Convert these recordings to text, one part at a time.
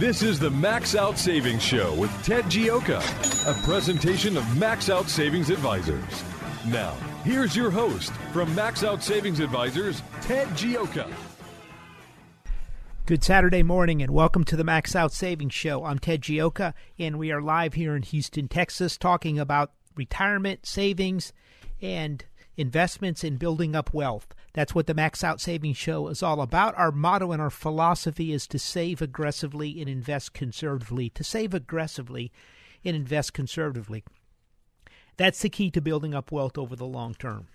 This is the Max Out Savings Show with Ted Gioka, a presentation of Max Out Savings Advisors. Now, here's your host from Max Out Savings Advisors, Ted Gioka. Good Saturday morning and welcome to the Max Out Savings Show. I'm Ted Gioka and we are live here in Houston, Texas, talking about retirement, savings, and investments in building up wealth. That's what the Max Out Savings Show is all about. Our motto and our philosophy is to save aggressively and invest conservatively. To save aggressively and invest conservatively. That's the key to building up wealth over the long term.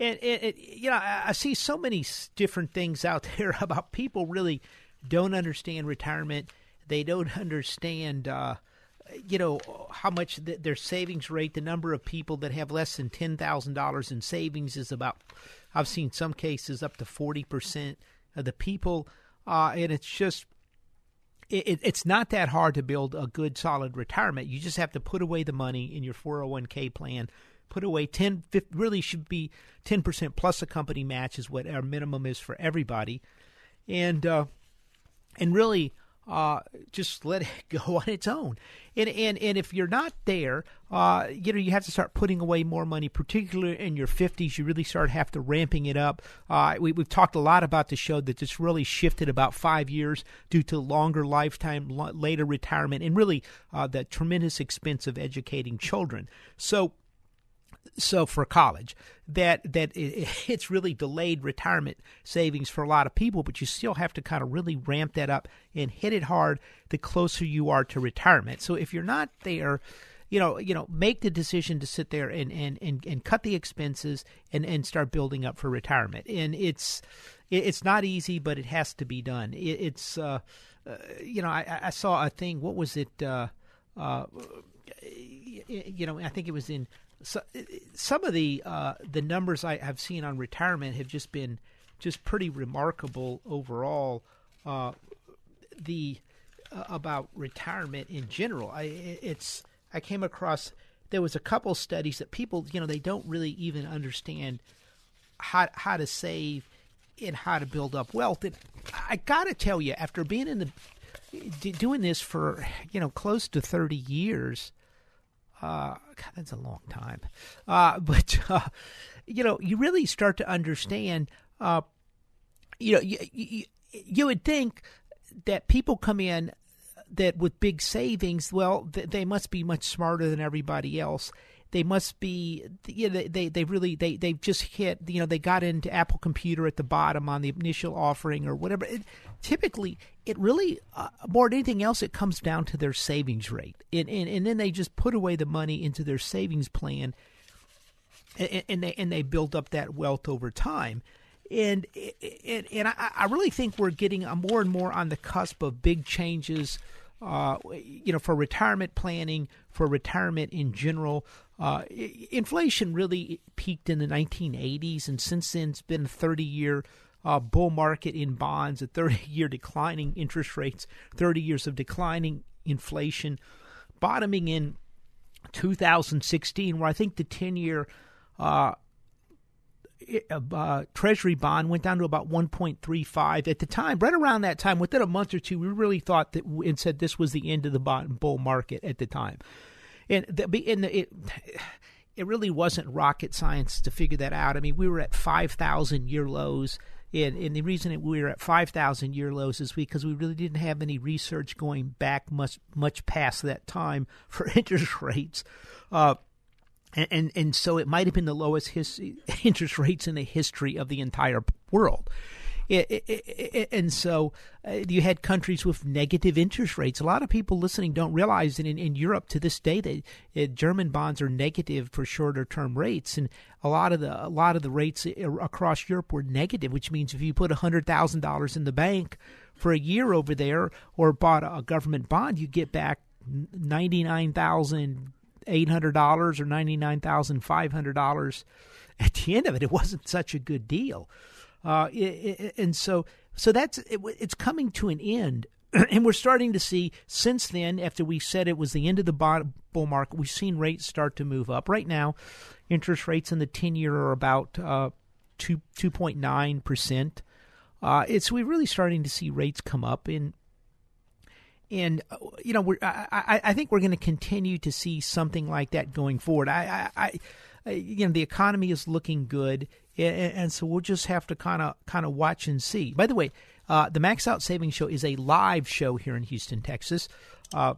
And it, it, you know, I see so many different things out there about people really don't understand retirement. They don't understand, uh, you know, how much their savings rate. The number of people that have less than ten thousand dollars in savings is about. I've seen some cases up to forty percent of the people, uh, and it's just it, it's not that hard to build a good, solid retirement. You just have to put away the money in your 401k plan. Put away 10, 50, really should be 10% plus a company match is what our minimum is for everybody. And, uh, and really, uh, just let it go on its own. And and and if you're not there, uh, you know you have to start putting away more money, particularly in your 50s. You really start have to ramping it up. Uh, we, we've talked a lot about the show that just really shifted about five years due to longer lifetime, later retirement, and really uh, the tremendous expense of educating children. So so for college that that it's really delayed retirement savings for a lot of people but you still have to kind of really ramp that up and hit it hard the closer you are to retirement. So if you're not there you know you know make the decision to sit there and and and, and cut the expenses and and start building up for retirement. And it's it's not easy but it has to be done. It, it's uh, uh, you know I, I saw a thing what was it uh, uh, you know, I think it was in so, some of the uh, the numbers I have seen on retirement have just been just pretty remarkable overall. Uh, the uh, about retirement in general, I it's I came across there was a couple studies that people you know they don't really even understand how how to save and how to build up wealth. And I got to tell you, after being in the doing this for you know close to thirty years uh, God, that's a long time. Uh, but uh, you know, you really start to understand. Uh, you know, you, you, you would think that people come in that with big savings, well, they must be much smarter than everybody else. They must be, you know, they they really they they've just hit, you know, they got into Apple Computer at the bottom on the initial offering or whatever. It, typically it really uh, more than anything else it comes down to their savings rate and, and and then they just put away the money into their savings plan and, and they and they build up that wealth over time and and, and I, I really think we're getting more and more on the cusp of big changes uh, you know, for retirement planning, for retirement in general. Uh, inflation really peaked in the 1980s, and since then it's been a 30 year uh, bull market in bonds, a 30 year declining interest rates, 30 years of declining inflation, bottoming in 2016, where I think the 10 year uh, uh, Treasury bond went down to about 1.35 at the time. Right around that time, within a month or two, we really thought that and said this was the end of the bond bull market at the time, and the, and the, it it really wasn't rocket science to figure that out. I mean, we were at 5,000 year lows And, and the reason we were at 5,000 year lows is because we really didn't have any research going back much much past that time for interest rates. Uh, and, and, and so it might have been the lowest his, interest rates in the history of the entire world. And so uh, you had countries with negative interest rates. A lot of people listening don't realize that in, in Europe to this day, that uh, German bonds are negative for shorter term rates, and a lot of the a lot of the rates across Europe were negative, which means if you put hundred thousand dollars in the bank for a year over there, or bought a government bond, you get back ninety nine thousand eight hundred dollars or ninety nine thousand five hundred dollars. At the end of it, it wasn't such a good deal. Uh, and so so that's it, it's coming to an end. and we're starting to see since then, after we said it was the end of the bull market, we've seen rates start to move up. Right now, interest rates in the ten year are about uh, two two point nine percent. Uh, it's we're really starting to see rates come up in. And uh, you know, we're, I, I think we're going to continue to see something like that going forward. I, I, I, you know, the economy is looking good and, and so we'll just have to kind of kind of watch and see. By the way, uh, the Max Out Savings Show is a live show here in Houston, Texas. Uh,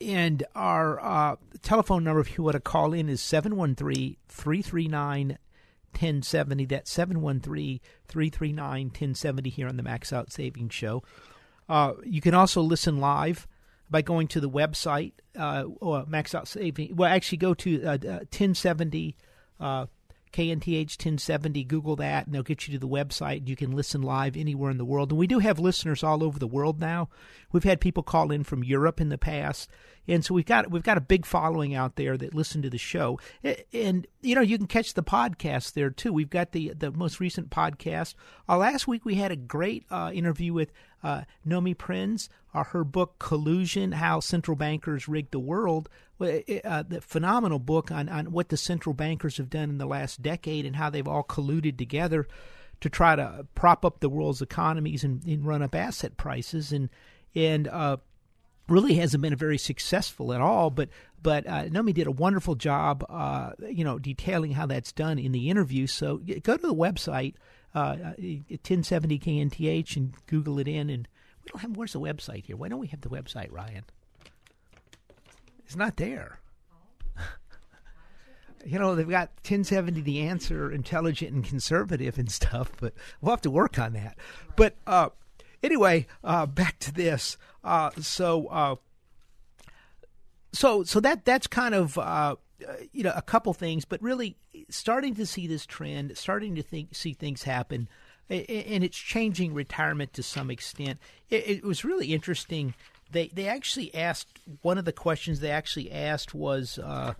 and our uh, telephone number, if you want to call in, is 713 339 1070. That's 713 339 1070 here on the Max Out Savings Show. Uh, you can also listen live by going to the website, uh, or Max Out Saving. Well, actually, go to uh, 1070. KNTH 1070. Google that, and they'll get you to the website. You can listen live anywhere in the world. And we do have listeners all over the world now. We've had people call in from Europe in the past, and so we've got we've got a big following out there that listen to the show. And you know, you can catch the podcast there too. We've got the the most recent podcast. Uh, last week we had a great uh, interview with uh, Nomi Prins. Uh, her book Collusion: How Central Bankers Rigged the World uh, the phenomenal book on, on what the central bankers have done in the last decade and how they've all colluded together to try to prop up the world's economies and, and run up asset prices and and uh, really hasn't been very successful at all. But but uh, Nomi did a wonderful job, uh, you know, detailing how that's done in the interview. So go to the website, uh, 1070 KNTH, and Google it in. And we don't have where's the website here? Why don't we have the website, Ryan? It's not there. you know, they've got 1070 the answer, intelligent and conservative and stuff, but we'll have to work on that. But uh, anyway, uh, back to this. Uh, so, uh, so, so that that's kind of uh, you know a couple things, but really starting to see this trend, starting to think see things happen, and it's changing retirement to some extent. It, it was really interesting they they actually asked one of the questions they actually asked was uh,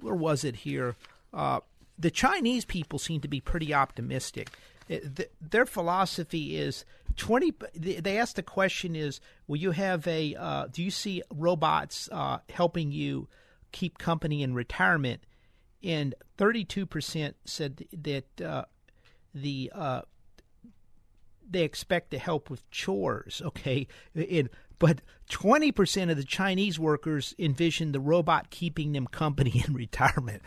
where was it here? Uh, the Chinese people seem to be pretty optimistic. The, their philosophy is twenty. They asked the question is, will you have a? Uh, do you see robots uh, helping you keep company in retirement? And thirty-two percent said that uh, the uh, they expect to help with chores. Okay, in but 20% of the Chinese workers envision the robot keeping them company in retirement.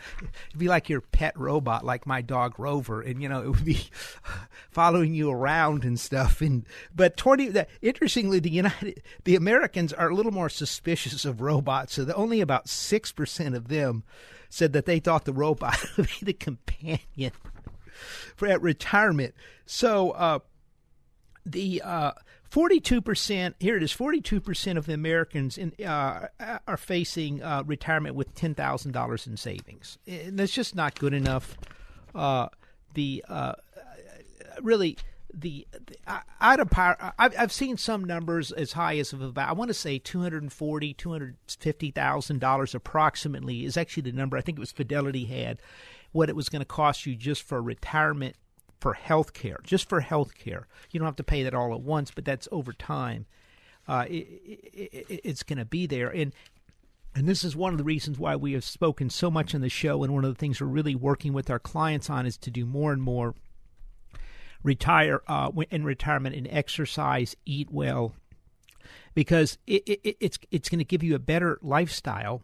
It'd be like your pet robot, like my dog Rover, and you know it would be following you around and stuff. And but 20, the, interestingly, the United, the Americans are a little more suspicious of robots. So only about six percent of them said that they thought the robot would be the companion for at retirement. So uh, the uh, 42%, here it is 42% of the Americans in, uh, are facing uh, retirement with $10,000 in savings. And that's just not good enough. Uh, the uh, really, the, the out of power, I've, I've seen some numbers as high as about, I want to say 240 $250,000 approximately is actually the number I think it was Fidelity had, what it was going to cost you just for retirement for health care, just for health care. You don't have to pay that all at once, but that's over time. Uh, it, it, it's going to be there. And and this is one of the reasons why we have spoken so much on the show. And one of the things we're really working with our clients on is to do more and more retire uh, in retirement and exercise, eat well, because it, it, it's it's going to give you a better lifestyle.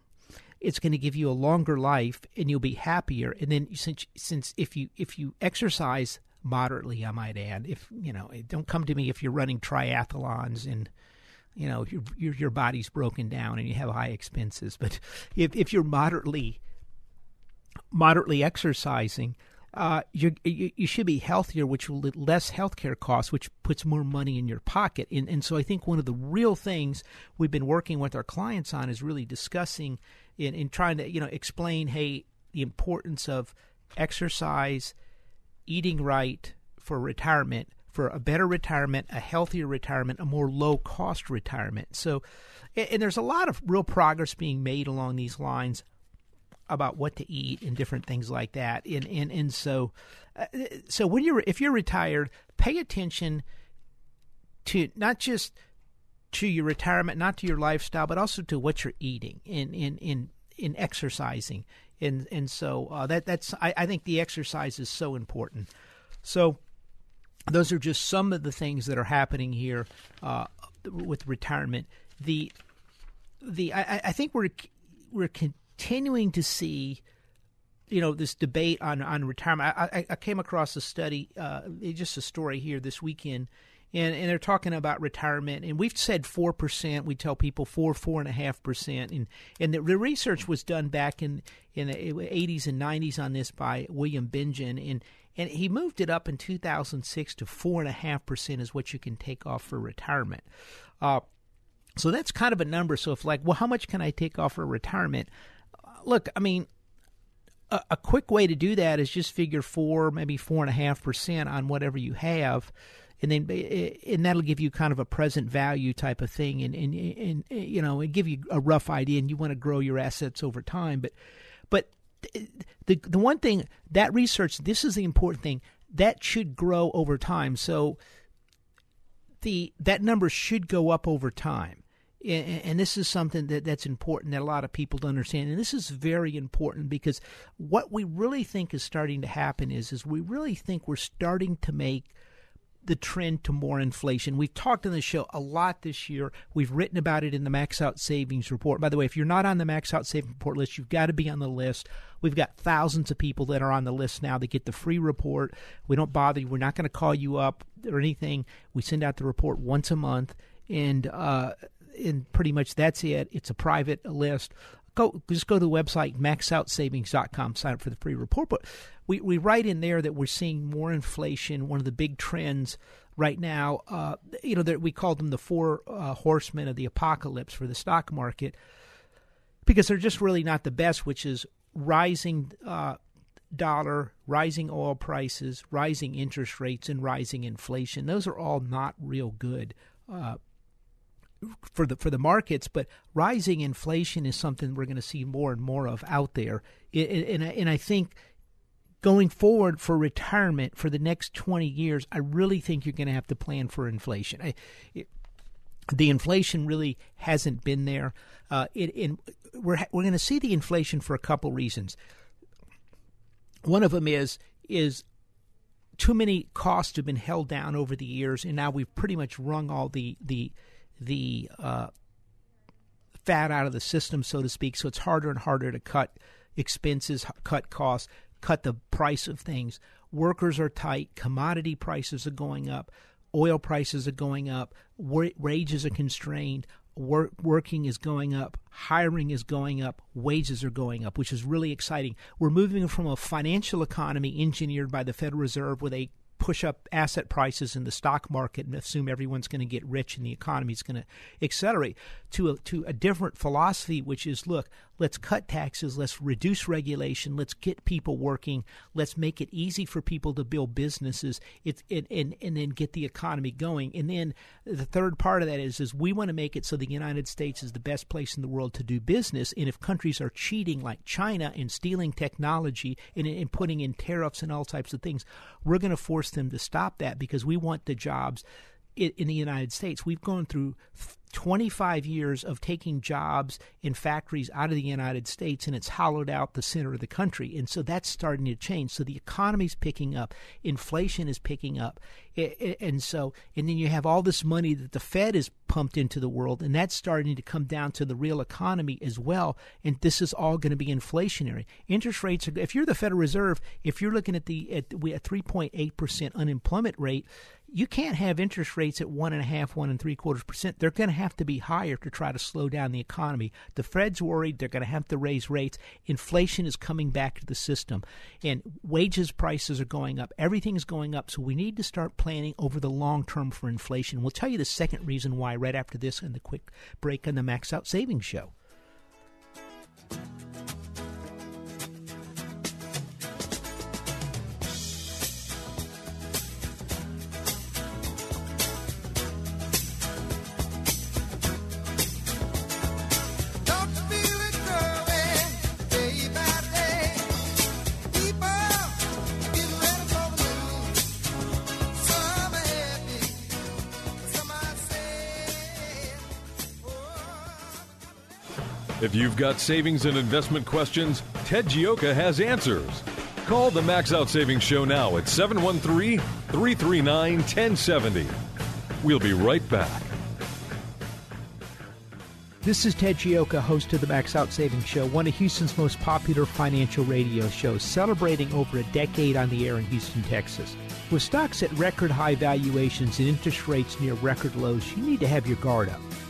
It's going to give you a longer life, and you'll be happier. And then since since if you if you exercise moderately, I might add. If you know, don't come to me if you're running triathlons and you know your your, your body's broken down and you have high expenses. But if if you're moderately moderately exercising, uh, you you should be healthier, which will less healthcare costs, which puts more money in your pocket. And, and so I think one of the real things we've been working with our clients on is really discussing in, in trying to you know explain, hey, the importance of exercise, eating right for retirement, for a better retirement, a healthier retirement, a more low cost retirement. So, and there's a lot of real progress being made along these lines about what to eat and different things like that. And and and so, uh, so when you're if you're retired, pay attention to not just to your retirement, not to your lifestyle, but also to what you're eating in in in in exercising. And and so uh, that that's I, I think the exercise is so important. So those are just some of the things that are happening here uh, with retirement. The the I, I think we're we're continuing to see you know this debate on on retirement. I, I came across a study, uh, just a story here this weekend, and and they're talking about retirement. And we've said four percent. We tell people four four and. And the, research was done back in in the eighties and nineties on this by William Bengen, and and he moved it up in two thousand six to four and a half percent is what you can take off for retirement. Uh, so that's kind of a number. So if like, well, how much can I take off for retirement? look, I mean, a, a, quick way to do that is just figure four, maybe four and a half percent on whatever you have, and then eh, eh, and that'll give you kind of a present value type of thing, and and, and eh, you know, and give you a rough idea. And you want to grow your assets over time, but but the the one thing that research, this is the important thing that should grow over time. So the that number should go up over time and this is something that, that's important that a lot of people don't understand and this is very important because what we really think is starting to happen is is we really think we're starting to make the trend to more inflation. We've talked on the show a lot this year. We've written about it in the Max Out Savings Report. By the way, if you're not on the Max Out Savings Report list, you've got to be on the list. We've got thousands of people that are on the list now that get the free report. We don't bother you. We're not going to call you up or anything. We send out the report once a month. And uh, and pretty much that's it. It's a private list. Go just go to the website maxoutsavings.com, sign up for the free report. But we, we write in there that we're seeing more inflation. One of the big trends right now, uh, you know, that we call them the four uh, horsemen of the apocalypse for the stock market because they're just really not the best, which is rising uh, dollar, rising oil prices, rising interest rates, and rising inflation. Those are all not real good uh, for the for the markets, but rising inflation is something we're going to see more and more of out there. And, and I think going forward for retirement for the next 20 years, I really think you're going to have to plan for inflation. I, it, the inflation really hasn't been there. Uh, it, we're we're going to see the inflation for a couple reasons. One of them is is too many costs have been held down over the years, and now we've pretty much wrung all the the the uh, fat out of the system, so to speak. So it's harder and harder to cut expenses, cut costs, cut the price of things. Workers are tight, commodity prices are going up, oil prices are going up, wages are constrained, work, working is going up, hiring is going up, wages are going up, which is really exciting. We're moving from a financial economy engineered by the Federal Reserve with a push up asset prices in the stock market and assume everyone's going to get rich and the economy is going to accelerate to a, to a different philosophy, which is look, let's cut taxes, let's reduce regulation, let's get people working, let's make it easy for people to build businesses, it, it, and, and then get the economy going. And then the third part of that is, is we want to make it so the United States is the best place in the world to do business. And if countries are cheating like China and stealing technology and, and putting in tariffs and all types of things, we're going to force them to stop that because we want the jobs in the United States. We've gone through 25 years of taking jobs in factories out of the United States and it's hollowed out the center of the country. And so that's starting to change. So the economy's picking up, inflation is picking up. And so, and then you have all this money that the Fed has pumped into the world, and that's starting to come down to the real economy as well. And this is all going to be inflationary. Interest rates are, if you're the Federal Reserve, if you're looking at the at, at 3.8% unemployment rate, you can't have interest rates at one and a half, one and three quarters percent. They're going to have to be higher to try to slow down the economy. The Fed's worried they're going to have to raise rates. Inflation is coming back to the system, and wages prices are going up. Everything is going up. So we need to start planning over the long term for inflation. We'll tell you the second reason why right after this and the quick break on the Max Out Savings Show. If you've got savings and investment questions, Ted Gioka has answers. Call the Max Out Savings Show now at 713 339 1070. We'll be right back. This is Ted Gioka, host of the Max Out Savings Show, one of Houston's most popular financial radio shows, celebrating over a decade on the air in Houston, Texas. With stocks at record high valuations and interest rates near record lows, you need to have your guard up.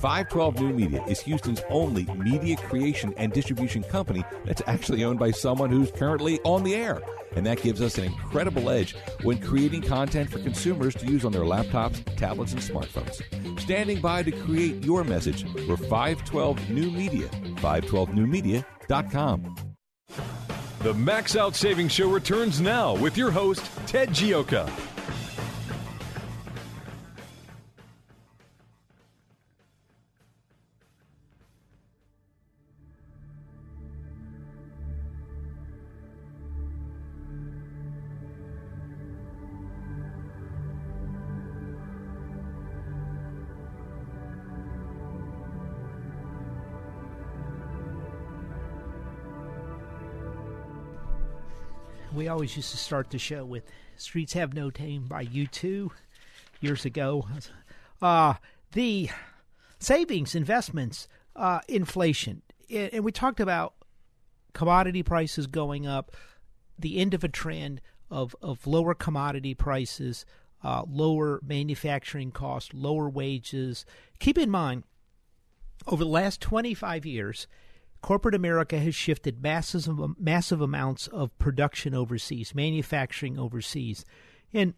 512 New Media is Houston's only media creation and distribution company that's actually owned by someone who's currently on the air. And that gives us an incredible edge when creating content for consumers to use on their laptops, tablets, and smartphones. Standing by to create your message, we're 512 New Media, 512newmedia.com. The Max Out Savings Show returns now with your host, Ted Gioka. We always used to start the show with Streets Have No Name by U2 years ago. Uh, the savings, investments, uh, inflation. And we talked about commodity prices going up, the end of a trend of, of lower commodity prices, uh, lower manufacturing costs, lower wages. Keep in mind, over the last 25 years, corporate America has shifted massive, massive amounts of production overseas, manufacturing overseas, and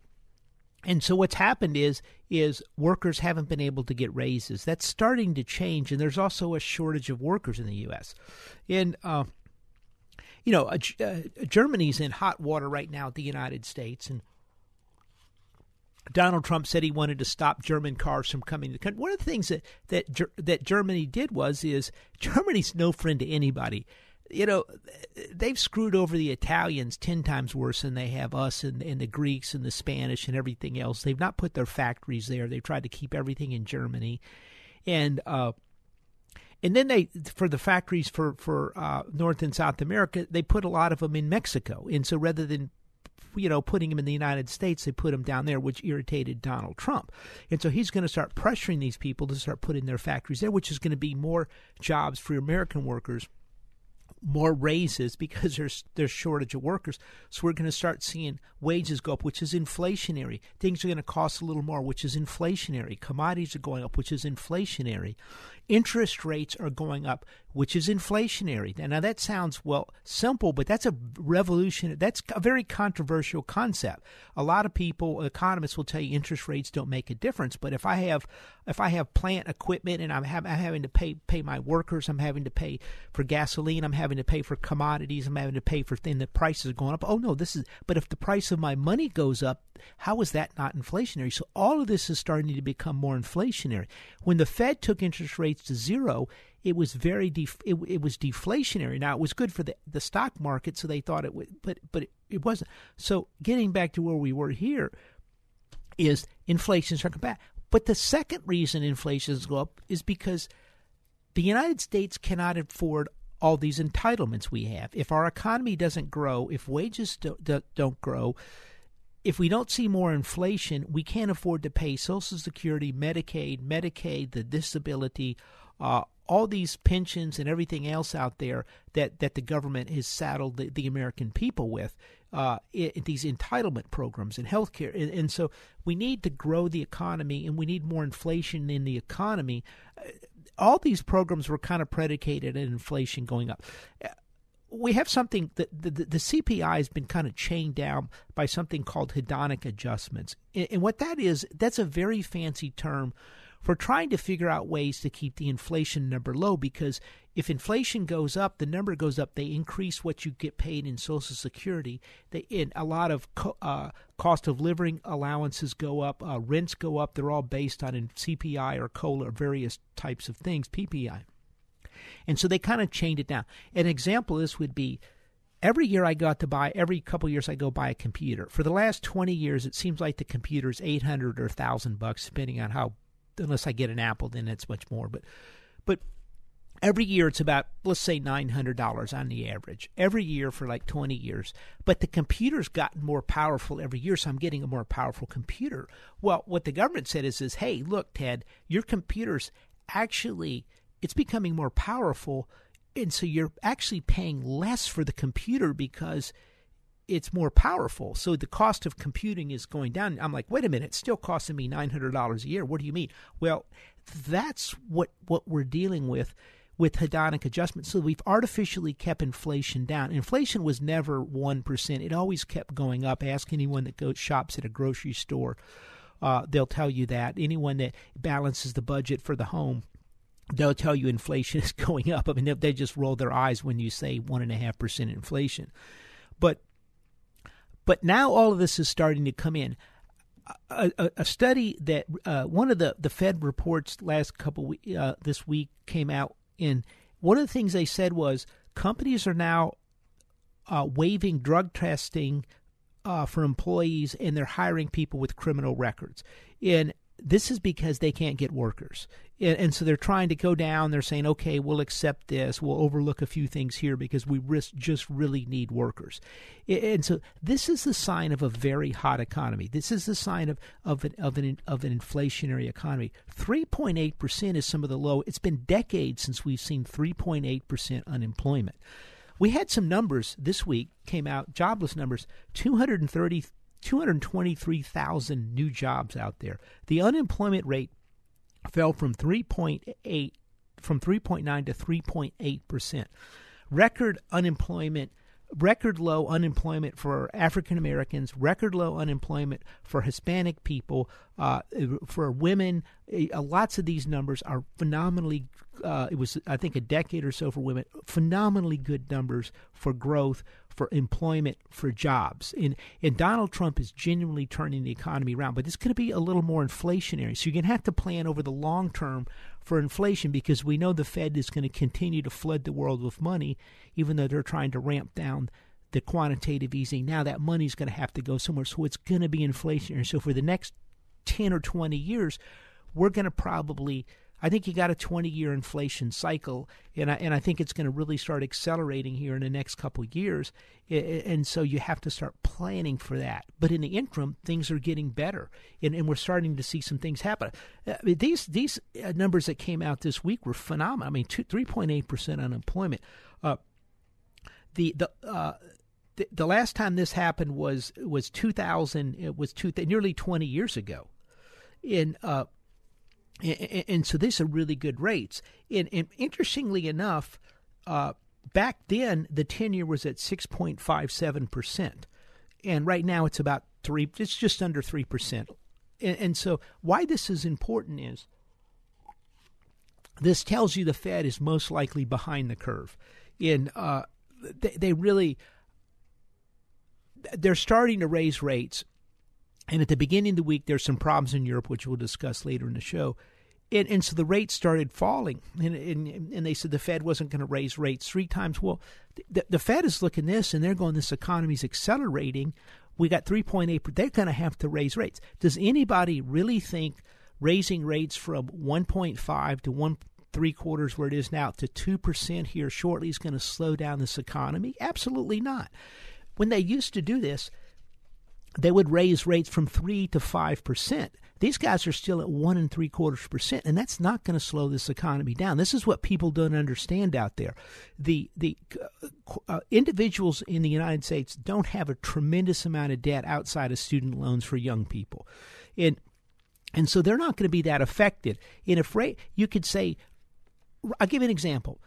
and so what's happened is is workers haven't been able to get raises. That's starting to change, and there's also a shortage of workers in the U.S. And uh, you know, uh, Germany's in hot water right now at the United States, and Donald Trump said he wanted to stop German cars from coming to the country. One of the things that that that Germany did was is Germany's no friend to anybody. You know, they've screwed over the Italians ten times worse than they have us and, and the Greeks and the Spanish and everything else. They've not put their factories there. They've tried to keep everything in Germany, and uh, and then they for the factories for for uh, North and South America, they put a lot of them in Mexico. And so rather than you know, putting him in the United States, they put him down there, which irritated Donald Trump. And so he's going to start pressuring these people to start putting their factories there, which is going to be more jobs for American workers more raises because there's there's shortage of workers. So we're going to start seeing wages go up, which is inflationary. Things are going to cost a little more, which is inflationary. Commodities are going up, which is inflationary. Interest rates are going up, which is inflationary. Now that sounds well simple, but that's a revolution. That's a very controversial concept. A lot of people, economists, will tell you interest rates don't make a difference. But if I have if I have plant equipment and I'm, have, I'm having to pay pay my workers, I'm having to pay for gasoline, I'm having to pay for commodities, I'm having to pay for things. The prices are going up. Oh no, this is. But if the price of my money goes up, how is that not inflationary? So all of this is starting to become more inflationary. When the Fed took interest rates to zero, it was very def- it, it was deflationary. Now it was good for the, the stock market, so they thought it would, but but it, it wasn't. So getting back to where we were here is inflation starting back. But the second reason inflation is go up is because the United States cannot afford all these entitlements we have. If our economy doesn't grow, if wages do, do, don't grow, if we don't see more inflation, we can't afford to pay Social Security, Medicaid, Medicaid, the disability, uh, all these pensions and everything else out there that, that the government has saddled the, the American people with, uh, it, these entitlement programs and health care. And, and, so we need to grow the economy and we need more inflation in the economy. Uh, all these programs were kind of predicated on inflation going up we have something that the, the, CPI has been kind of chained down by something called hedonic adjustments. And, and, what that is, that's a very fancy term for trying to figure out ways to keep the inflation number low because if inflation goes up, the number goes up, they increase what you get paid in Social Security. They, in a lot of co- uh, cost of living allowances go up, uh, rents go up. They're all based on CPI or COLA or various types of things, PPI. And so they kind of chained it down. An example of this would be every year I got to buy, every couple years I go buy a computer. For the last 20 years, it seems like the computer is 800 or 1000 bucks, depending on how, unless I get an Apple, then it's much more. But, but every year it's about let's say $900 on the average every year for like 20 years but the computer's gotten more powerful every year so i'm getting a more powerful computer well what the government said is, is hey look ted your computer's actually it's becoming more powerful. And so you're actually paying less for the computer because it's more powerful. So the cost of computing is going down. I'm like, wait a minute, it's still costing me $900 a year. What do you mean? Well, that's what, what we're dealing with with hedonic adjustment. So we've artificially kept inflation down. Inflation was never 1%. It always kept going up. Ask anyone that goes shops at a grocery store. Uh, they'll tell you that. Anyone that balances the budget for the home they'll tell you inflation is going up. I mean, they just roll their eyes when you say one and a half percent inflation. But but now all of this is starting to come in. A, a, a study that uh, one of the, the Fed reports last couple uh, this week came out, and one of the things they said was companies are now uh, waiving drug testing uh, for employees, and they're hiring people with criminal records. And this is because they can't get workers. And, so they're trying to go down. They're saying, okay, we'll accept this. We'll overlook a few things here because we risk, just really need workers. And so this is the sign of a very hot economy. This is the sign of, of, an, of, an, of an inflationary economy. 3.8% is some of the low. It's been decades since we've seen 3.8% unemployment. We had some numbers this week came out, jobless numbers, 230 223,000 new jobs out there. The unemployment rate fell from 3.8 from 3.9 to 3.8 percent. Record unemployment record low unemployment for African Americans, record low unemployment for Hispanic people, uh, for women. Uh, lots of these numbers are phenomenally. Uh, it was, I think, a decade or so for women. Phenomenally good numbers for growth for employment, for jobs. And, and Donald Trump is genuinely turning the economy around, but it's going to be a little more inflationary. So you're going to have to plan over the long term for inflation because we know the Fed is going to continue to flood the world with money, even though they're trying to ramp down the quantitative easing. Now that money's going to have to go somewhere, so it's going to be inflationary. So for the next 10 or 20 years, we're going to probably I think you got a 20 year inflation cycle, and I, and I think it's going to really start accelerating here in the next couple years. And so you have to start planning for that. But in the interim, things are getting better, and, and we're starting to see some things happen. Uh, these these uh, numbers that came out this week were phenomenal. I mean, 3.8 percent unemployment. Uh, the the uh, the, the last time this happened was was 2000. It was two, nearly 20 years ago. In uh, and, and so these are really good rates. And, and interestingly enough, uh, back then the 10 year was at 6.57%. And right now it's about 3 it's just under 3%. And, and so why this is important is this tells you the Fed is most likely behind the curve. In uh, they, they really they're starting to raise rates and at the beginning of the week, there's some problems in Europe, which we'll discuss later in the show. And, and so the rates started falling, and, and, and they said the Fed wasn't going to raise rates three times. Well, the, the Fed is looking this, and they're going, this economy's accelerating. We got 3.8. They're going to have to raise rates. Does anybody really think raising rates from 1.5 to 1 three quarters where it is now to 2% here shortly is going to slow down this economy? Absolutely not. When they used to do this, they would raise rates from 3 to 5%. These guys are still at one and three quarters percent, and that's not going to slow this economy down. This is what people don't understand out there. The the uh, uh, individuals in the United States don't have a tremendous amount of debt outside of student loans for young people, and and so they're not going to be that affected. And if rate, you could say, I'll give you an example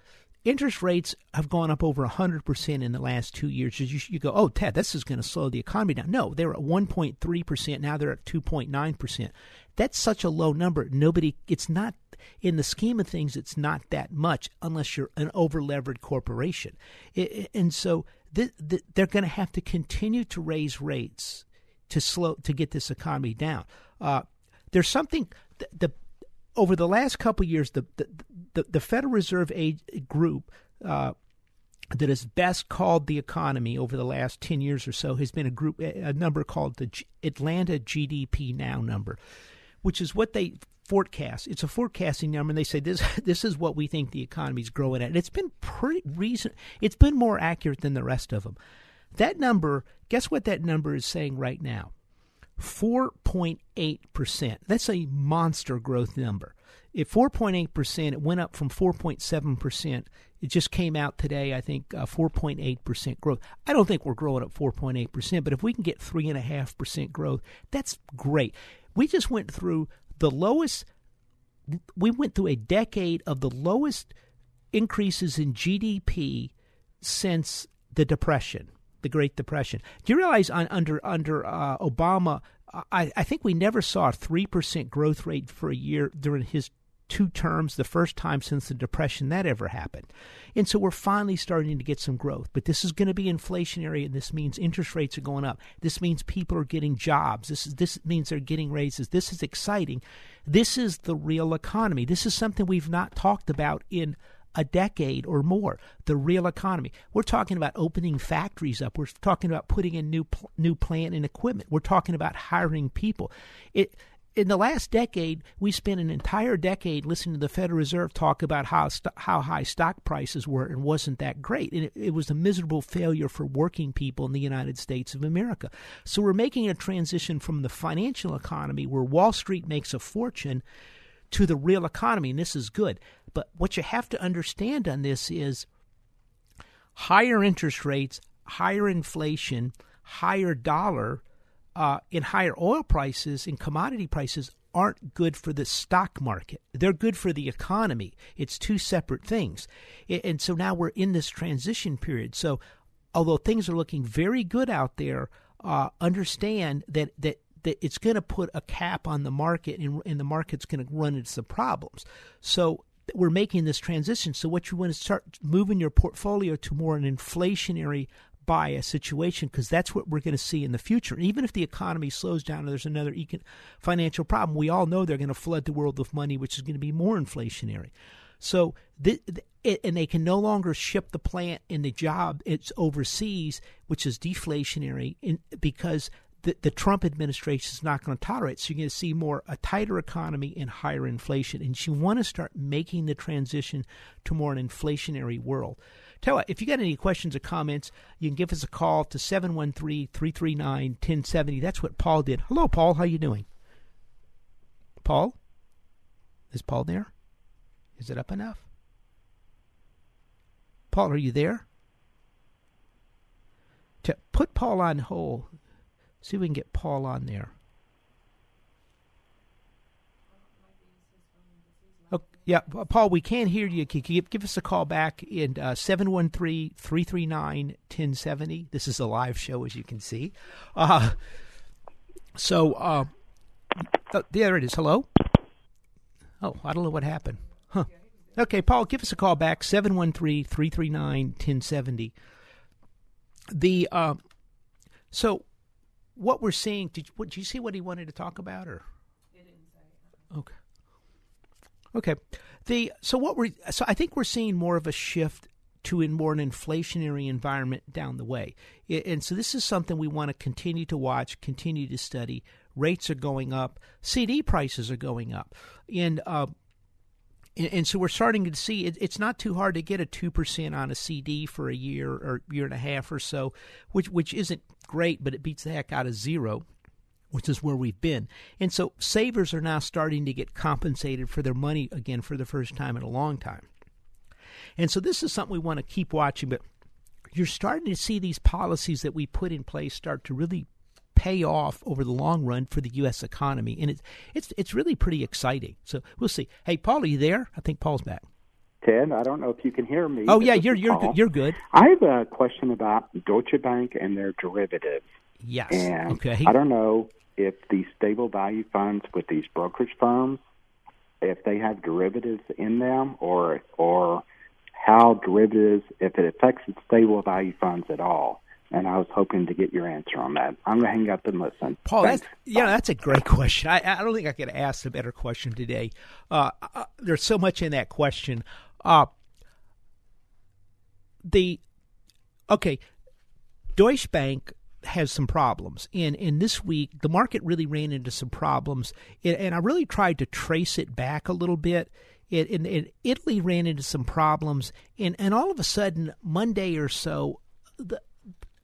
interest rates have gone up over 100% in the last two years. You, you go, oh, Ted, this is going to slow the economy down. No, they were at 1.3%. Now they're at 2.9%. That's such a low number. Nobody, it's not, in the scheme of things, it's not that much unless you're an over-levered corporation. And so th- th- they're going to have to continue to raise rates to slow, to get this economy down. Uh, there's something, the over the last couple years, the, the the, the Federal Reserve group uh, that has best called the economy over the last 10 years or so has been a group, a number called the G- Atlanta GDP Now number, which is what they forecast. It's a forecasting number, and they say this this is what we think the economy is growing at. And it's been pretty recent. It's been more accurate than the rest of them. That number, guess what that number is saying right now? 4.8%. That's a monster growth number. At 4.8%, it went up from 4.7%. It just came out today, I think, uh, 4.8% growth. I don't think we're growing at 4.8%, but if we can get 3.5% growth, that's great. We just went through the lowest, we went through a decade of the lowest increases in GDP since the Depression, the Great Depression. Do you realize on, under under uh, Obama, I, I think we never saw a three percent growth rate for a year during his two terms, the first time since the Depression that ever happened. And so we're finally starting to get some growth. But this is going to be inflationary, and this means interest rates are going up. This means people are getting jobs. This, is, this means they're getting raises. This is exciting. This is the real economy. This is something we've not talked about in a decade or more. The real economy. We're talking about opening factories up. We're talking about putting in new new plant and equipment. We're talking about hiring people. It in the last decade, we spent an entire decade listening to the Federal Reserve talk about how st- how high stock prices were and wasn't that great. And it, it, was a miserable failure for working people in the United States of America. So we're making a transition from the financial economy, where Wall Street makes a fortune, to the real economy, and this is good. But what you have to understand on this is higher interest rates, higher inflation, higher dollar uh, higher oil prices and commodity prices aren't good for the stock market. They're good for the economy. It's two separate things. And so now we're in this transition period. So although things are looking very good out there, uh, understand that, that that it's going to put a cap on the market and, and the market's going to run into some problems. So we're making this transition. So what you want to start moving your portfolio to more an inflationary by a situation because that's what we're going to see in the future. Even if the economy slows down and there's another econ- financial problem, we all know they're going to flood the world with money, which is going to be more inflationary. So, th- th- and they can no longer ship the plant and the job it's overseas, which is deflationary, in, because the, the Trump administration is not going to tolerate. So you're going to see more a tighter economy and higher inflation. And you want to start making the transition to more an inflationary world. Tell you what, if you got any questions or comments, you can give us a call to 713-339-1070. That's what Paul did. Hello, Paul. How you doing? Paul? Is Paul there? Is it up enough? Paul, are you there? To put Paul on hold. See if we can get Paul on there. Oh, yeah, Paul, we can't hear you. Can you give us a call back in uh, 713 339 1070? This is a live show, as you can see. Uh, so, uh, oh, there it is. Hello? Oh, I don't know what happened. Huh. Okay, Paul, give us a call back, 713 339 1070. The, uh, so what we're seeing, did, what, did you see what he wanted to talk about? or? Okay. Okay. The so what we're so I think we're seeing more of a shift to a more an inflationary environment down the way, and so this is something we want to continue to watch, continue to study. Rates are going up, CD prices are going up, and uh, and, so we're starting to see it, it's not too hard to get a two percent on a CD for a year or year and a half or so, which which isn't great, but it beats the heck out of zero which is where we've been. And so savers are now starting to get compensated for their money again for the first time in a long time. And so this is something we want to keep watching, but you're starting to see these policies that we put in place start to really pay off over the long run for the U.S. economy, and it's it's it's really pretty exciting. So we'll see. Hey, Paul, are you there? I think Paul's back. Ted, I don't know if you can hear me. Oh yeah, you're you're good. You're good. I have a question about Deutsche Bank and their derivatives. Yes. And okay. I don't know if these stable value funds with these brokerage firms, if they have derivatives in them, or or how derivatives, if it affects the stable value funds at all. And I was hoping to get your answer on that. I'm going to hang up and listen. Paul, Thanks. that's, yeah, that's a great question. I, I don't think I could ask a better question today. Uh, uh, there's so much in that question. Uh, the okay, Deutsche Bank has some problems. And in this week, the market really ran into some problems, and I really tried to trace it back a little bit. It, and, and Italy ran into some problems, and, and all of a sudden, Monday or so, the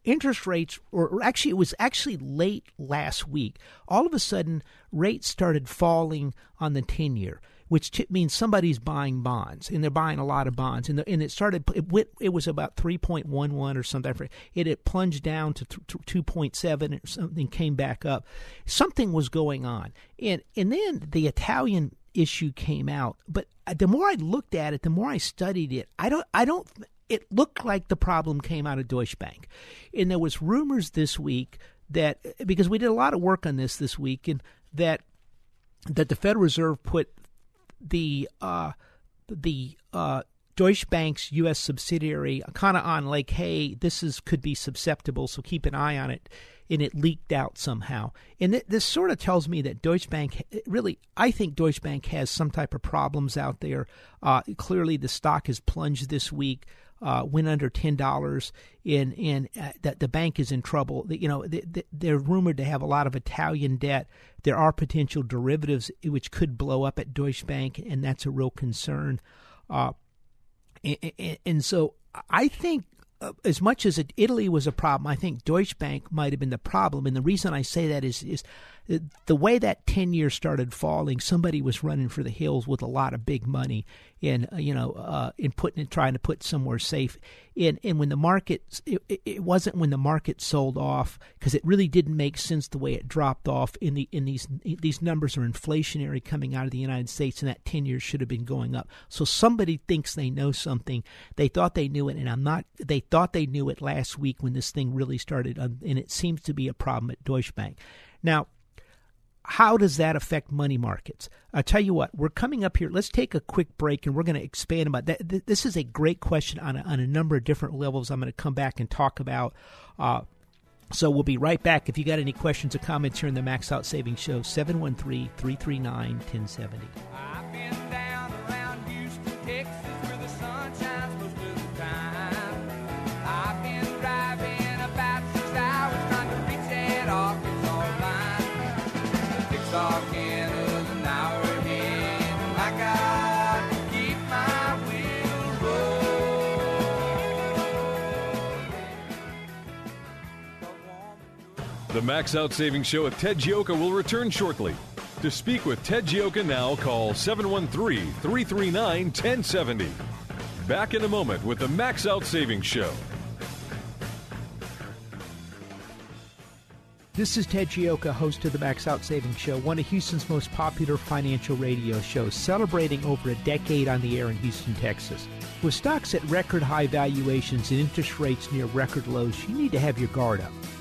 interest rates, or actually, it was actually late last week. All of a sudden, rates started falling on the ten year which t- means somebody's buying bonds, and they're buying a lot of bonds. And, the, and it started, it, went, it was about 3.11 or something. It plunged down to 2.7 or something, came back up. Something was going on. And, and then the Italian issue came out. But the more I looked at it, the more I studied it, I don't, I don't, it looked like the problem came out of Deutsche Bank. And there was rumors this week that, because we did a lot of work on this this week, and that that the Federal Reserve put the uh, the uh, Deutsche Bank's U.S. subsidiary kind of on like, hey, this is could be susceptible, so keep an eye on it. And it leaked out somehow. And th- this sort of tells me that Deutsche Bank really, I think Deutsche Bank has some type of problems out there. Uh, clearly, the stock has plunged this week uh, went under ten dollars, in in uh, that the bank is in trouble. You know, they, they're rumored to have a lot of Italian debt. There are potential derivatives which could blow up at Deutsche Bank, and that's a real concern. Uh, and, and, so I think uh, as much as it, Italy was a problem, I think Deutsche Bank might have been the problem. And the reason I say that is is the way that 10 years started falling, somebody was running for the hills with a lot of big money in, uh, you know, uh, in putting it, trying to put somewhere safe. And, and when the market, it, it wasn't when the market sold off because it really didn't make sense the way it dropped off in the, in these, these numbers are inflationary coming out of the United States and that 10 years should have been going up. So somebody thinks they know something. They thought they knew it and I'm not, they thought they knew it last week when this thing really started. and it seems to be a problem at Deutsche Bank. Now, how does that affect money markets? I'll tell you what, we're coming up here. Let's take a quick break and we're going to expand about that. This is a great question on a, on a number of different levels. I'm going to come back and talk about. Uh, so we'll be right back. If you got any questions or comments here in the Max Out Savings Show, 713 339 1070. The Max Out Savings Show with Ted Gioka will return shortly. To speak with Ted Gioka now, call 713 339 1070. Back in a moment with the Max Out Savings Show. This is Ted Gioka, host of the Max Out Savings Show, one of Houston's most popular financial radio shows, celebrating over a decade on the air in Houston, Texas. With stocks at record high valuations and interest rates near record lows, you need to have your guard up.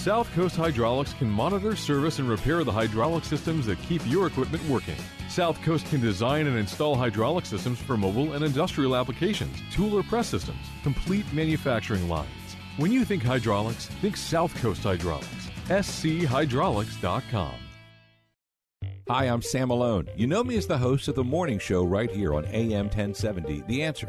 South Coast Hydraulics can monitor, service, and repair the hydraulic systems that keep your equipment working. South Coast can design and install hydraulic systems for mobile and industrial applications, tool or press systems, complete manufacturing lines. When you think hydraulics, think South Coast Hydraulics. SCHydraulics.com. Hi, I'm Sam Malone. You know me as the host of the morning show right here on AM 1070, The Answer.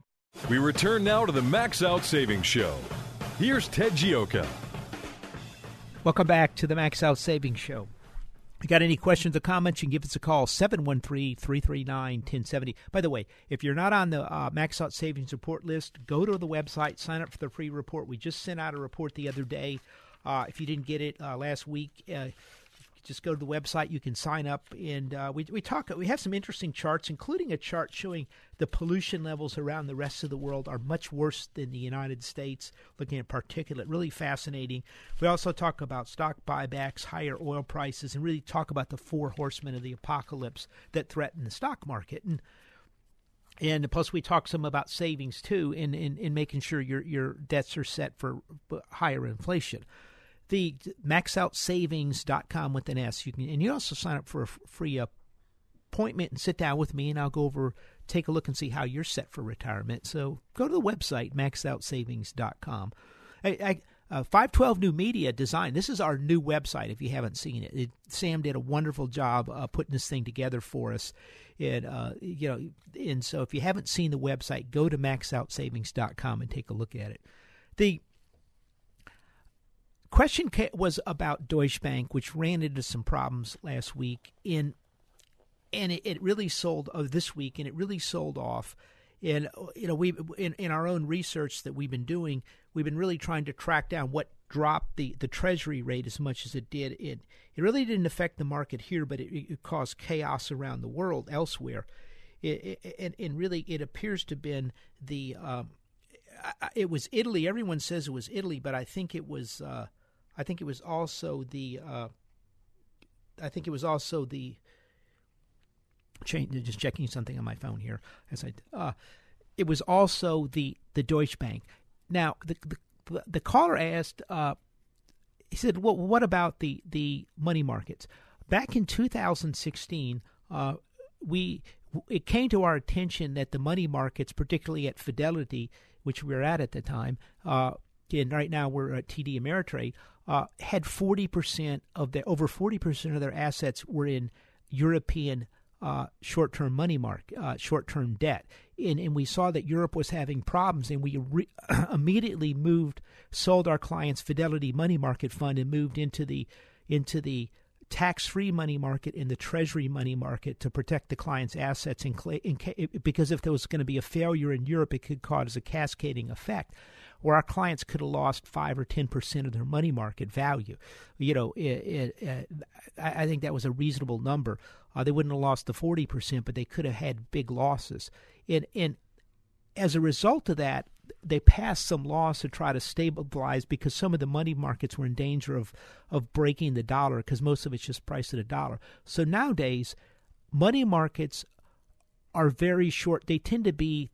We return now to the Max Out Savings Show. Here's Ted Gioka. Welcome back to the Max Out Savings Show. You got any questions or comments, you can give us a call, 713-339-1070. By the way, if you're not on the uh, Max Out Savings Report list, go to the website, sign up for the free report. We just sent out a report the other day. Uh, if you didn't get it uh, last week, uh, just go to the website. You can sign up, and uh, we we talk. We have some interesting charts, including a chart showing the pollution levels around the rest of the world are much worse than the United States. Looking at particulate, really fascinating. We also talk about stock buybacks, higher oil prices, and really talk about the four horsemen of the apocalypse that threaten the stock market. And and plus, we talk some about savings too, in, in, in making sure your your debts are set for higher inflation the maxoutsavings.com with an S. You can, and you also sign up for a free appointment and sit down with me, and I'll go over, take a look, and see how you're set for retirement. So go to the website maxoutsavings.com. I, I, uh, 512 New Media Design. This is our new website. If you haven't seen it, it Sam did a wonderful job uh, putting this thing together for us. And uh, you know, and so if you haven't seen the website, go to maxoutsavings.com and take a look at it. The question was about Deutsche Bank, which ran into some problems last week. In and it, it really sold uh, this week, and it really sold off. And you know, we in, in our own research that we've been doing, we've been really trying to track down what dropped the, the treasury rate as much as it did. It it really didn't affect the market here, but it, it caused chaos around the world elsewhere. It, it, and, and really, it appears to have been the um, it was Italy. Everyone says it was Italy, but I think it was. Uh, I think it was also the uh, I think it was also the change. Just checking something on my phone here as I. Uh, it was also the the Deutsche Bank. Now the the, the caller asked, uh, he said, "Well, what about the the money markets?" Back in 2016, uh, we it came to our attention that the money markets, particularly at Fidelity, which we were at at the time, uh, and right now we're at TD Ameritrade, uh, had 40% of their over 40% of their assets were in European uh, short-term money market, uh, short-term debt, and, and we saw that Europe was having problems, and we re- immediately moved, sold our clients' Fidelity money market fund, and moved into the into the tax-free money market in the treasury money market to protect the client's assets in, in, because if there was going to be a failure in Europe, it could cause a cascading effect where our clients could have lost five or ten percent of their money market value. You know, it, it, uh, I think that was a reasonable number. Uh, they wouldn't have lost the forty percent, but they could have had big losses. And and as a result of that, they passed some laws to try to stabilize because some of the money markets were in danger of of breaking the dollar because most of it's just priced at a dollar. So nowadays, money markets are very short. They tend to be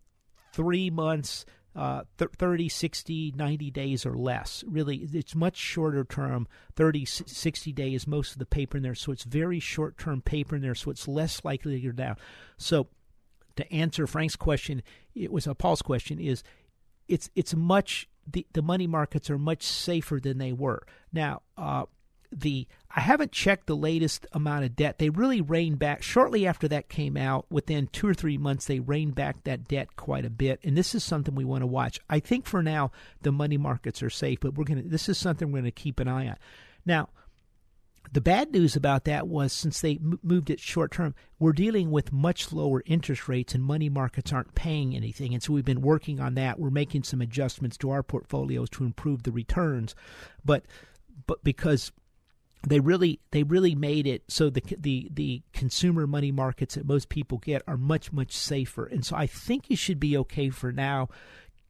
three months uh, 30, 60, 90 days or less. Really, it's much shorter term, 30, 60 days, most of the paper in there. So it's very short term paper in there, so it's less likely to go down. So to answer Frank's question, it was a Paul's question, is it's it's much the, the money markets are much safer than they were. Now, uh, the I haven't checked the latest amount of debt. They really reined back shortly after that came out. Within two or three months, they reined back that debt quite a bit, and this is something we want to watch. I think for now the money markets are safe, but we're gonna. This is something we're going to keep an eye on. Now, the bad news about that was since they moved it short term, we're dealing with much lower interest rates and money markets aren't paying anything. And so we've been working on that. We're making some adjustments to our portfolios to improve the returns. But but because they really they really made it so the the the consumer money markets that most people get are much much safer, and so I think you should be okay for now.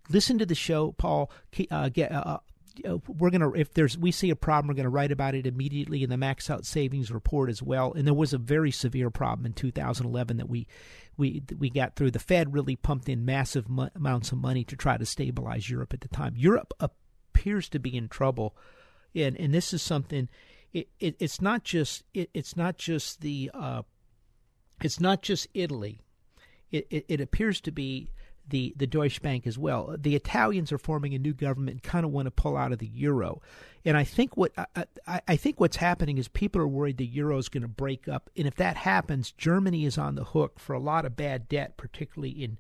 Listen to the show, Paul. Uh, get. Uh, uh, we're gonna if there's we see a problem, we're gonna write about it immediately in the max out savings report as well. And there was a very severe problem in 2011 that we we we got through. The Fed really pumped in massive mo- amounts of money to try to stabilize Europe at the time. Europe appears to be in trouble, and and this is something it, it it's not just it, it's not just the uh, it's not just Italy. It, it, it appears to be the the Deutsche Bank as well. The Italians are forming a new government and kind of want to pull out of the euro. And I think what I, I, I think what's happening is people are worried the euro is going to break up. And if that happens, Germany is on the hook for a lot of bad debt, particularly in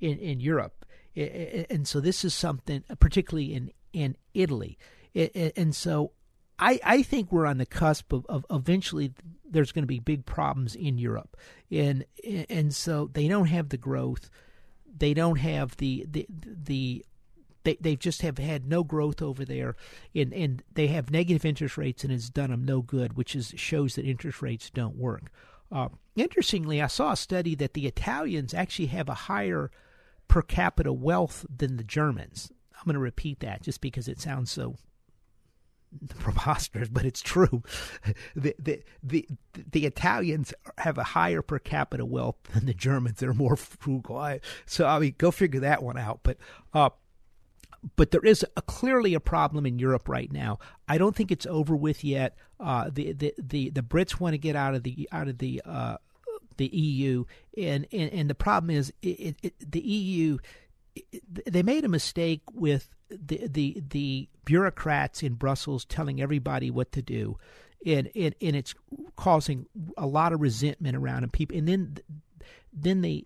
in, in Europe. And so this is something, particularly in in Italy. And so I, I think we're on the cusp of, of eventually there's going to be big problems in Europe, and and so they don't have the growth, they don't have the the the they they just have had no growth over there, and and they have negative interest rates, and it's done them no good, which is shows that interest rates don't work. Uh, interestingly, I saw a study that the Italians actually have a higher per capita wealth than the Germans. I'm going to repeat that just because it sounds so preposterous, but it's true. The, the the the Italians have a higher per capita wealth than the Germans. They're more frugal. So I mean, go figure that one out. But uh, but there is a, clearly a problem in Europe right now. I don't think it's over with yet. Uh, the, the the the Brits want to get out of the out of the uh, the EU, and, and and the problem is it, it, the EU. they made a mistake with the the the bureaucrats in Brussels telling everybody what to do, and and, and it's causing a lot of resentment around and people, and then then they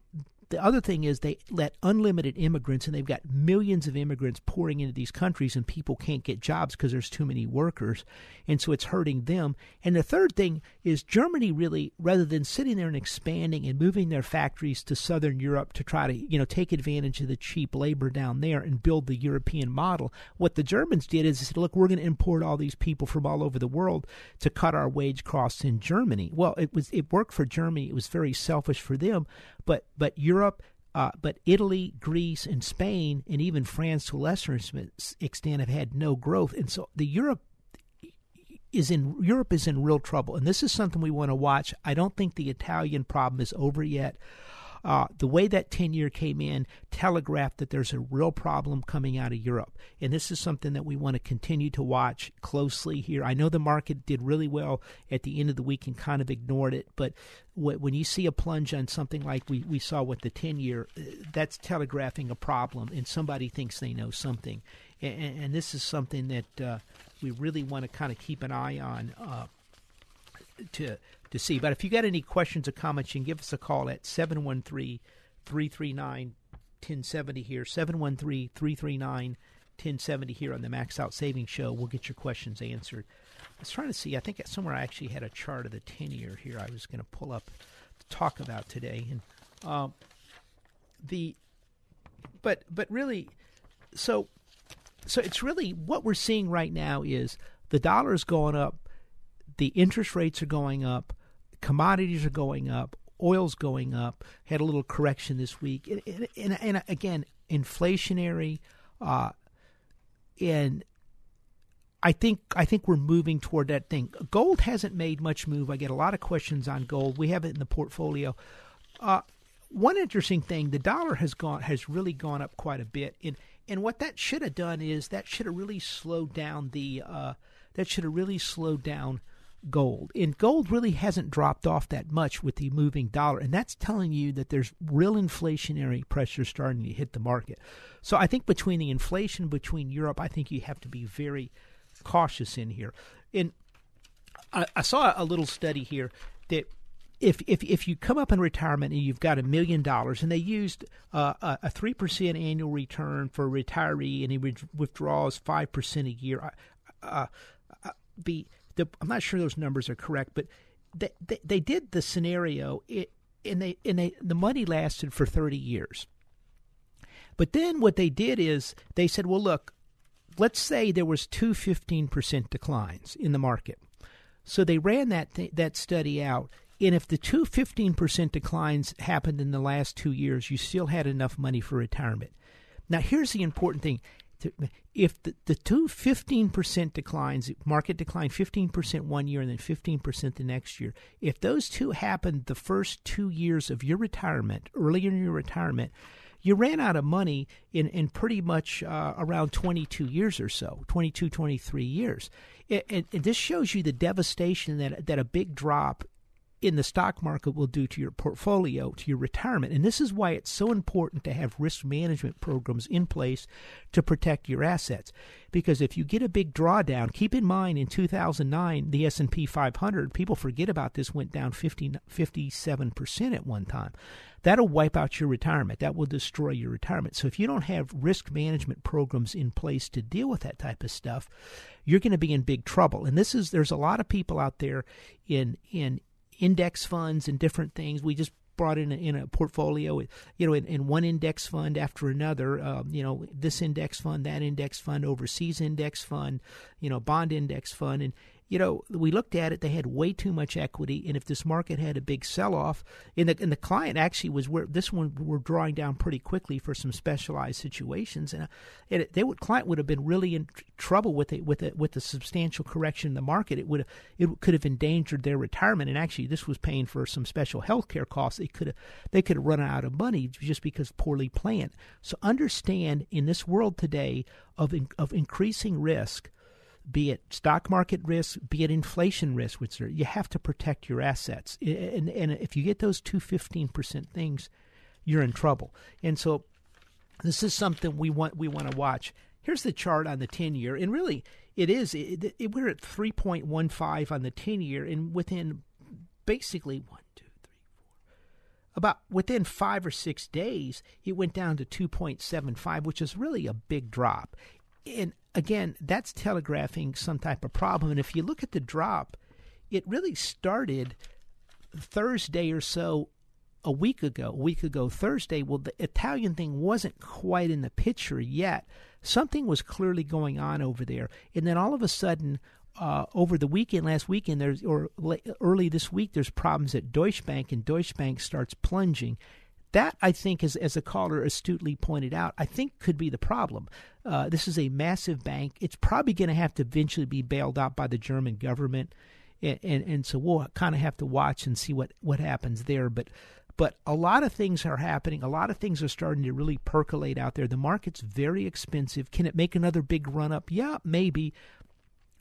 the other thing is they let unlimited immigrants, and they've got millions of immigrants pouring into these countries, and people can't get jobs because there's too many workers, and so it's hurting them. And the third thing is Germany really, rather than sitting there and expanding and moving their factories to southern Europe to try to you know take advantage of the cheap labor down there and build the European model, what the Germans did is they said, look, we're going to import all these people from all over the world to cut our wage costs in Germany. Well, it was it worked for Germany. It was very selfish for them, but but Europe, uh, but Italy, Greece, and Spain, and even France to a lesser extent have had no growth, and so the Europe is in Europe is in real trouble, and this is something we want to watch. I don't think the Italian problem is over yet. Uh, the way that 10 year came in telegraphed that there's a real problem coming out of Europe. And this is something that we want to continue to watch closely here. I know the market did really well at the end of the week and kind of ignored it, but when you see a plunge on something like we, we saw with the 10 year, uh, that's telegraphing a problem, and somebody thinks they know something. And, and this is something that uh, we really want to kind of keep an eye on uh, to to see. But if you got any questions or comments, you can give us a call at 713 339 1070 here. 713 339 1070 here on the Max Out Savings Show. We'll get your questions answered. I was trying to see, I think somewhere I actually had a chart of the 10 year here I was going to pull up to talk about today. And um, the, but, but really, so, so it's really what we're seeing right now is the dollar is going up, the interest rates are going up, commodities are going up, oil's going up. Had a little correction this week, and, and, and, and again, inflationary, uh, and I think I think we're moving toward that thing. Gold hasn't made much move. I get a lot of questions on gold. We have it in the portfolio. Uh, one interesting thing: the dollar has gone has really gone up quite a bit, and and what that should have done is that should have really slowed down the uh, that should have really slowed down gold. And gold really hasn't dropped off that much with the moving dollar. And that's telling you that there's real inflationary pressure starting to hit the market. So I think between the inflation between Europe, I think you have to be very cautious in here. And I, I saw a little study here that if if if you come up in retirement and you've got a million dollars and they used uh, a three percent annual return for a retiree and he withdraws five percent a year, uh, uh, be the, I'm not sure those numbers are correct, but they they, they did the scenario it, and they and they the money lasted for 30 years. But then what they did is they said, well, look, let's say there was two 15% declines in the market. So they ran that th- that study out, and if the two 15% declines happened in the last two years, you still had enough money for retirement. Now, here's the important thing if the, the two 15% declines, market decline 15% one year and then 15% the next year, if those two happened the first two years of your retirement, earlier in your retirement, you ran out of money in, in pretty much uh, around 22 years or so, 22, 23 years. And, and this shows you the devastation that, that a big drop in the stock market will do to your portfolio, to your retirement. And this is why it's so important to have risk management programs in place to protect your assets. Because if you get a big drawdown, keep in mind in 2009 the S&P 500, people forget about this went down 50, 57% at one time. That'll wipe out your retirement. That will destroy your retirement. So if you don't have risk management programs in place to deal with that type of stuff, you're going to be in big trouble. And this is there's a lot of people out there in in index funds and different things. We just brought in a, in a portfolio, you know, in, in one index fund after another. Um, you know, this index fund, that index fund, overseas index fund, you know, bond index fund, and you know, we looked at it. They had way too much equity, and if this market had a big sell-off, and the and the client actually was where this one were drawing down pretty quickly for some specialized situations, and, uh, and they would client would have been really in trouble with it with it with the substantial correction in the market. It would it could have endangered their retirement, and actually this was paying for some special health care costs. They could have they could have run out of money just because poorly planned. So understand in this world today of in, of increasing risk be it stock market risk, be it inflation risk, which are, you have to protect your assets. And, and if you get those two 15% things, you're in trouble. And so this is something we want we want to watch. Here's the chart on the 10 year, and really it is it, it, we're at 3.15 on the 10 year, and within basically one, two, three, four, about within five or six days, it went down to 2.75, which is really a big drop. And again, that's telegraphing some type of problem. And if you look at the drop, it really started Thursday or so a week ago, a week ago Thursday. Well, the Italian thing wasn't quite in the picture yet. Something was clearly going on over there. And then all of a sudden, uh, over the weekend, last weekend, there's or early this week, there's problems at Deutsche Bank, and Deutsche Bank starts plunging. That, I think, is, as a caller astutely pointed out, I think could be the problem. Uh, this is a massive bank. It's probably going to have to eventually be bailed out by the German government. and and, and so we'll kind of have to watch and see what what happens there. But but a lot of things are happening. A lot of things are starting to really percolate out there. The market's very expensive. Can it make another big run up? Yeah, maybe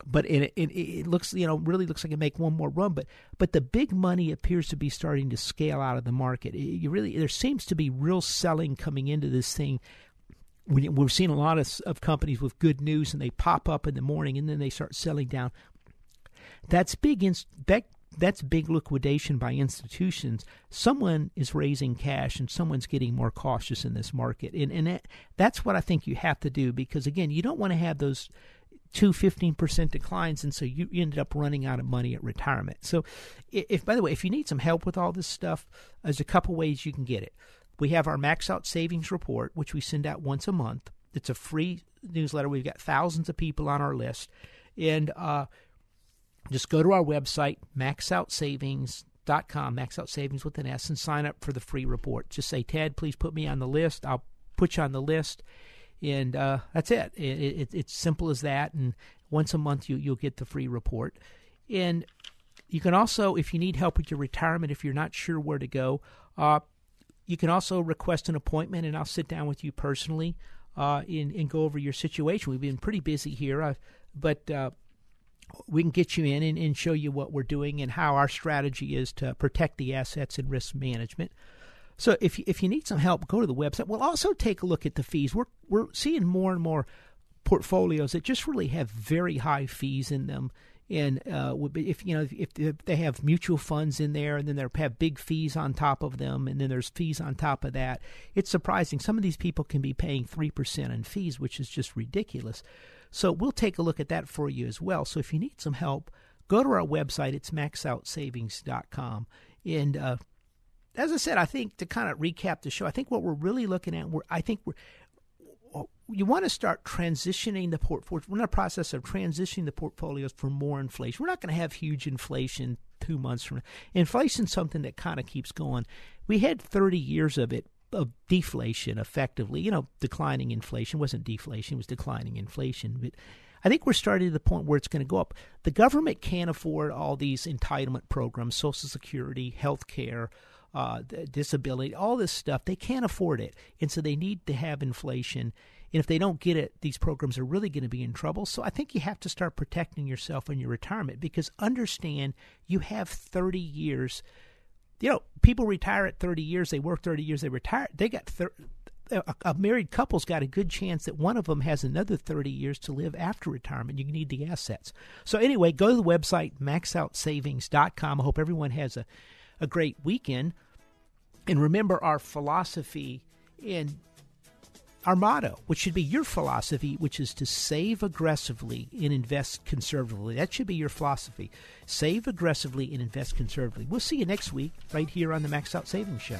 but it, it, it looks you know really looks like it make one more run but but the big money appears to be starting to scale out of the market it, you really there seems to be real selling coming into this thing we're seeing a lot of, of companies with good news and they pop up in the morning and then they start selling down that's big in, that that's big liquidation by institutions. Someone is raising cash and someone's getting more cautious in this market. And, and that, that's what I think you have to do because, again, you don't want to have those two 15% declines and so you ended up running out of money at retirement. So if by the way if you need some help with all this stuff there's a couple ways you can get it. We have our max out savings report which we send out once a month. It's a free newsletter. We've got thousands of people on our list. And uh, just go to our website maxoutsavings.com max out savings with an s and sign up for the free report. Just say ted please put me on the list. I'll put you on the list and uh, that's it. It, it. It's simple as that. And once a month, you you'll get the free report. And you can also, if you need help with your retirement, if you're not sure where to go, uh, you can also request an appointment, and I'll sit down with you personally uh, and, and go over your situation. We've been pretty busy here, uh, but uh, we can get you in and, and, show you what we're doing and how our strategy is to protect the assets and risk management. So if you, if you need some help, go to the website. We'll also take a look at the fees. We're we're seeing more and more portfolios that just really have very high fees in them. And uh, if you know if, they have mutual funds in there, and then they have big fees on top of them, and then there's fees on top of that, it's surprising. Some of these people can be paying three percent in fees, which is just ridiculous. So we'll take a look at that for you as well. So if you need some help, go to our website. It's maxoutsavings.com and uh, as I said, I think to kind of recap the show, I think what we're really looking at, we're, I think we're, you want to start transitioning the portfolio. We're in a process of transitioning the portfolios for more inflation. We're not going to have huge inflation two months from now. Inflation's something that kind of keeps going. We had 30 years of it of deflation, effectively. You know, declining inflation it wasn't deflation; it was declining inflation. But I think we're starting to the point where it's going to go up. The government can't afford all these entitlement programs, Social Security, health care uh, disability, all this stuff. They can't afford it, and so they need to have inflation. And if they don't get it, these programs are really going to be in trouble. So I think you have to start protecting yourself in your retirement because understand you have 30 years. You know, people retire at 30 years, they work 30 years, they retire. They got 30, a, married couple's got a good chance that one of them has another 30 years to live after retirement. You need the assets. So anyway, go to the website maxoutsavings.com. I hope everyone has a a great weekend. And remember our philosophy and our motto, which should be your philosophy, which is to save aggressively and invest conservatively. That should be your philosophy. Save aggressively and invest conservatively. We'll see you next week right here on the Max Out Savings Show.